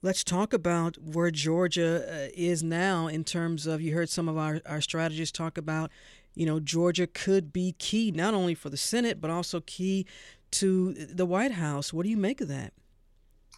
[SPEAKER 3] Let's talk about where Georgia uh, is now in terms of you heard some of our, our strategists talk about, you know, Georgia could be key not only for the Senate, but also key to the White House. What do you make of that?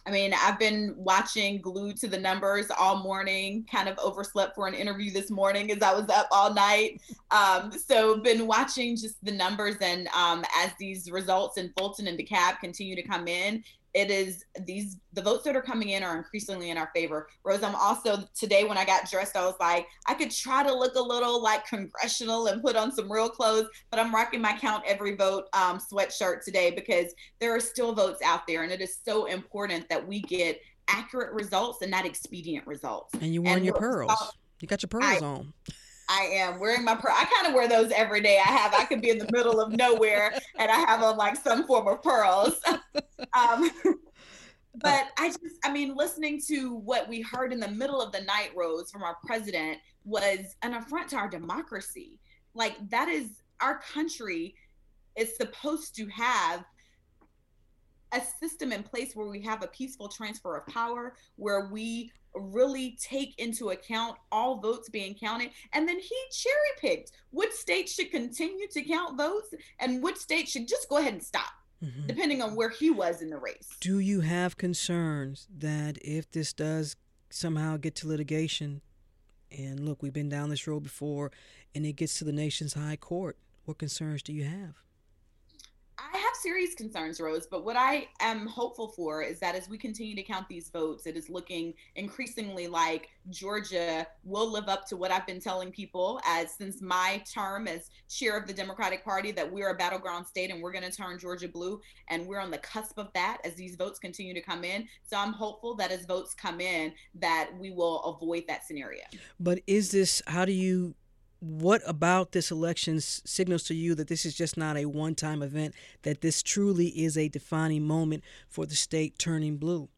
[SPEAKER 9] I mean, I've been watching glued to the numbers all morning, kind of overslept for an interview this morning as I was up all night. Um, so been watching just the numbers and um, as these results in Fulton and DeKalb continue to come in, it is these the votes that are coming in are increasingly in our favor. Rose, I'm also today when I got dressed, I was like, I could try to look a little like congressional and put on some real clothes, but I'm rocking my count every vote um, sweatshirt today because there are still votes out there, and it is so important that we get accurate results and not expedient results.
[SPEAKER 3] And you won your pearls. You got your pearls I, on.
[SPEAKER 9] I am wearing my pearl. I kind of wear those every day. I have. I could be in the middle of nowhere and I have on like some form of pearls. um, but I just, I mean, listening to what we heard in the middle of the night, Rose, from our president was an affront to our democracy. Like that is our country is supposed to have a system in place where we have a peaceful transfer of power, where we really take into account all votes being counted. And then he cherry picked which states should continue to count votes and which states should just go ahead and stop. Mm-hmm. Depending on where he was in the race.
[SPEAKER 3] Do you have concerns that if this does somehow get to litigation, and look, we've been down this road before, and it gets to the nation's high court, what concerns do you have?
[SPEAKER 9] Serious concerns, Rose, but what I am hopeful for is that as we continue to count these votes, it is looking increasingly like Georgia will live up to what I've been telling people as since my term as chair of the Democratic Party that we're a battleground state and we're going to turn Georgia blue. And we're on the cusp of that as these votes continue to come in. So I'm hopeful that as votes come in, that we will avoid that scenario.
[SPEAKER 3] But is this, how do you what about this election signals to you that this is just not a one time event, that this truly is a defining moment for the state turning blue?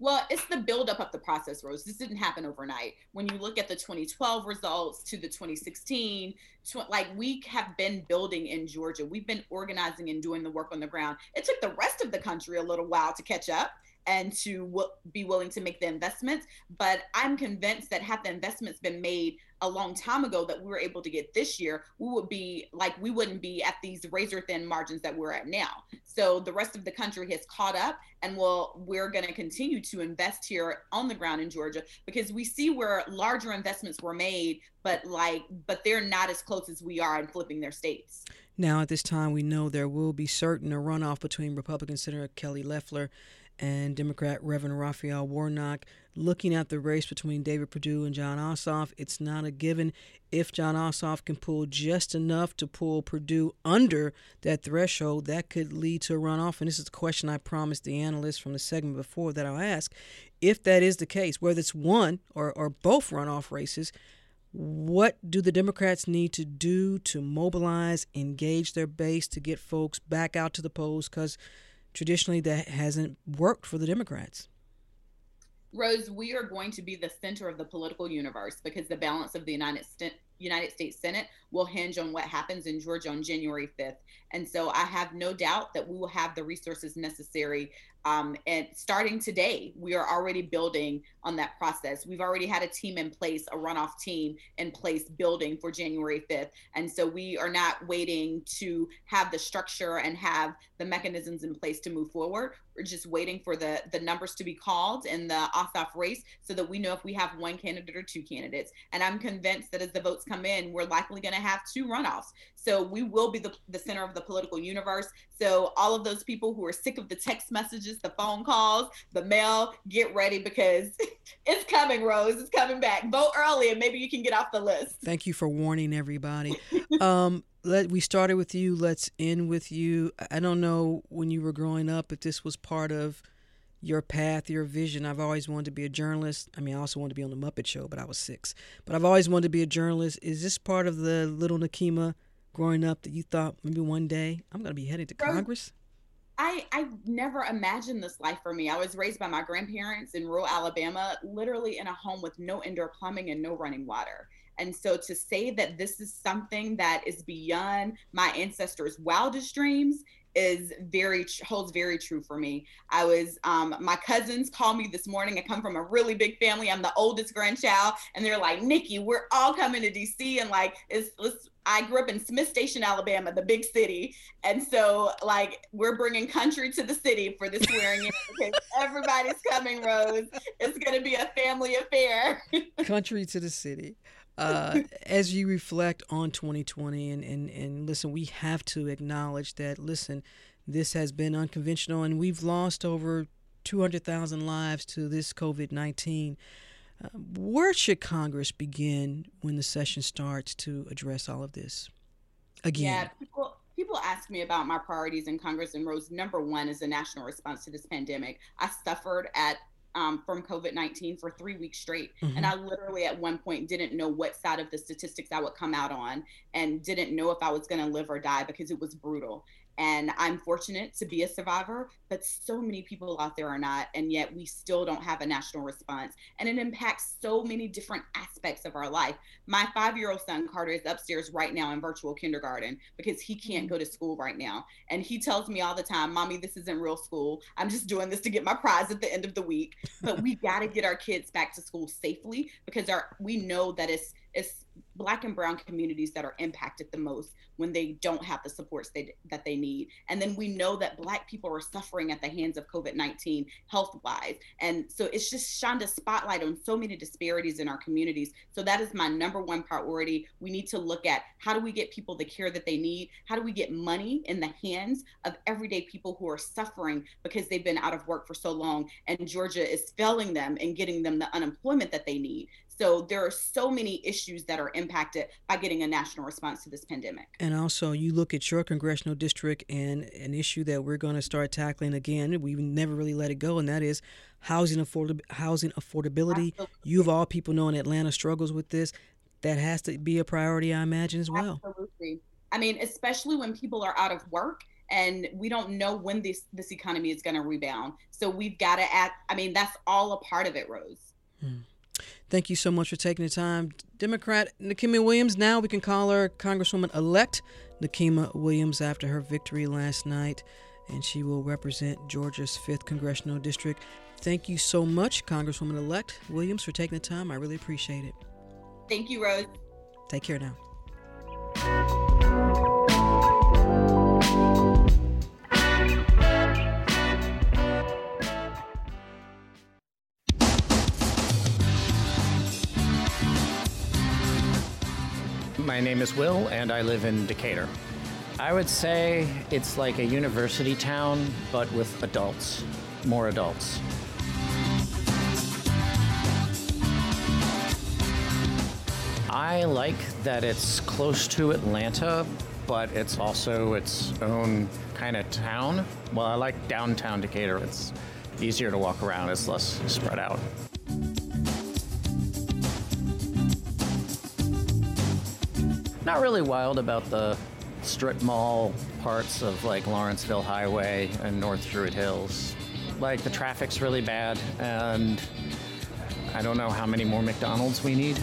[SPEAKER 9] Well, it's the buildup of the process, Rose. This didn't happen overnight. When you look at the 2012 results to the 2016, tw- like we have been building in Georgia. We've been organizing and doing the work on the ground. It took the rest of the country a little while to catch up. and to w- be willing to make the investments. But I'm convinced that had the investments been made a long time ago that we were able to get this year, we would be like we wouldn't be at these razor thin margins that we're at now. So the rest of the country has caught up, and well, we're going to continue to invest here on the ground in Georgia because we see where larger investments were made, but like but they're not as close as we are in flipping their states.
[SPEAKER 3] Now, at this time, we know there will be certain a runoff between Republican Senator Kelly Loeffler and Democrat Reverend Raphael Warnock. Looking at the race between David Perdue and Jon Ossoff, it's not a given. If Jon Ossoff can pull just enough to pull Perdue under that threshold, that could lead to a runoff. And this is the question I promised the analysts from the segment before that I'll ask. If that is the case, whether it's one or, or both runoff races, what do the Democrats need to do to mobilize, engage their base to get folks back out to the polls? Because traditionally that hasn't worked for the Democrats.
[SPEAKER 9] Rose, we are going to be the center of the political universe because the balance of the United, St- United States Senate will hinge on what happens in Georgia on January 5th. And so I have no doubt that we will have the resources necessary um, and starting today, we are already building on that process. We've already had a team in place, a runoff team in place, building for January 5th. And so we are not waiting to have the structure and have the mechanisms in place to move forward. We're just waiting for the, the numbers to be called in the Ossoff race so that we know if we have one candidate or two candidates. And I'm convinced that as the votes come in, we're likely going to have two runoffs. So we will be the, the center of the political universe. So all of those people who are sick of the text messages, the phone calls, the mail, get ready because it's coming, Rose. It's coming back. Vote early and maybe you can get off the list.
[SPEAKER 3] Thank you for warning everybody. um, let we started with you. Let's end with you. I don't know when you were growing up if this was part of your path, your vision. I've always wanted to be a journalist. I mean, I also wanted to be on the Muppet Show, but I was six. But I've always wanted to be a journalist. Is this part of the little Nikema growing up that you thought maybe one day I'm going to be headed to Congress?
[SPEAKER 9] I, I never imagined this life for me. I was raised by my grandparents in rural Alabama, literally in a home with no indoor plumbing and no running water. And so to say that this is something that is beyond my ancestors' wildest dreams is very holds very true for me. I was um, my cousins called me this morning. I come from a really big family. I'm the oldest grandchild, and they're like, "Nikki, we're all coming to DC." And like, it's let's. I grew up in Smith Station, Alabama, the big city, and so like we're bringing country to the city for the swearing in because everybody's coming. Rose, it's going to be a family affair.
[SPEAKER 3] country to the city. Uh, as you reflect on 2020 and, and, and listen, we have to acknowledge that, listen, this has been unconventional and we've lost over 200,000 lives to this COVID 19. Uh, where should Congress begin when the session starts to address all of this? Again.
[SPEAKER 9] Yeah, people, people ask me about my priorities in Congress, and Rose, number one is the national response to this pandemic. I suffered at um, from COVID 19 for three weeks straight. Mm-hmm. And I literally, at one point, didn't know what side of the statistics I would come out on and didn't know if I was going to live or die because it was brutal. And I'm fortunate to be a survivor, but so many people out there are not. And yet we still don't have a national response. And it impacts so many different aspects of our life. My five year old son, Carter, is upstairs right now in virtual kindergarten because he can't mm-hmm. go to school right now. And he tells me all the time, Mommy, this isn't real school. I'm just doing this to get my prize at the end of the week. But we got to get our kids back to school safely because our we know that it's it's black and brown communities that are impacted the most when they don't have the supports they, that they need. And then we know that black people are suffering at the hands of covid-19 health wise and so it's just shined a spotlight on so many disparities in our communities. So that is my number one priority. We need to look at how do we get people the care that they need? How do we get money in the hands of everyday people who are suffering because they've been out of work for so long and georgia is failing them and getting them the unemployment that they need so there are so many issues that are impacted by getting a national response to this pandemic.
[SPEAKER 3] And also, you look at your congressional district and an issue that we're going to start tackling again. We've never really let it go, and that is housing afford- housing affordability. Absolutely. You of all people know in Atlanta struggles with this. That has to be a priority, I imagine, as well.
[SPEAKER 9] Absolutely. I mean, especially when people are out of work and we don't know when this this economy is going to rebound. So we've got to add. I mean, that's all a part of it, Rose. Hmm.
[SPEAKER 3] Thank you so much for taking the time. Democrat Nikema Williams, now we can call her Congresswoman elect Nikema Williams after her victory last night. and she will represent Georgia's 5th Congressional District. Thank you so much, Congresswoman elect Williams, for taking the time. I really appreciate it.
[SPEAKER 9] Thank you, Rose.
[SPEAKER 3] Take care now.
[SPEAKER 10] My name is Will, and I live in Decatur. I would say it's like a university town, but with adults, more adults. I like that it's close to Atlanta, but it's also its own kind of town. Well, I like downtown Decatur. It's easier to walk around, it's less spread out. Not really wild about the strip mall parts of like Lawrenceville Highway and North Druid Hills. Like the traffic's really bad, and I don't know how many more McDonald's we need.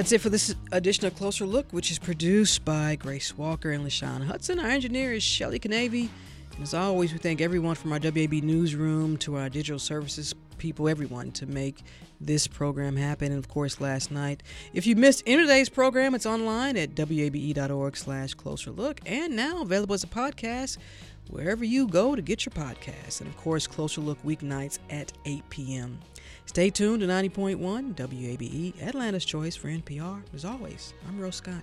[SPEAKER 3] That's it for this edition of Closer Look, which is produced by Grace Walker and LaShawn Hudson. Our engineer is Shelly Canavy. And as always, we thank everyone from our WAB newsroom to our digital services people, everyone, to make this program happen. And of course, last night. If you missed any of today's program, it's online at wabe.org slash closer look and now available as a podcast wherever you go to get your podcast. And of course, Closer Look weeknights at 8 p.m. Stay tuned to 90.1 WABE, Atlanta's Choice for NPR. As always, I'm Rose Scott.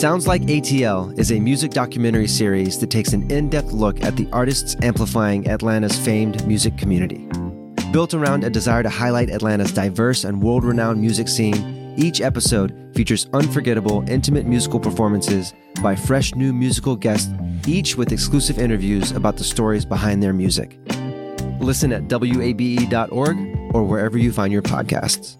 [SPEAKER 11] Sounds Like ATL is a music documentary series that takes an in depth look at the artists amplifying Atlanta's famed music community. Built around a desire to highlight Atlanta's diverse and world renowned music scene, each episode features unforgettable, intimate musical performances by fresh new musical guests, each with exclusive interviews about the stories behind their music. Listen at wabe.org or wherever you find your podcasts.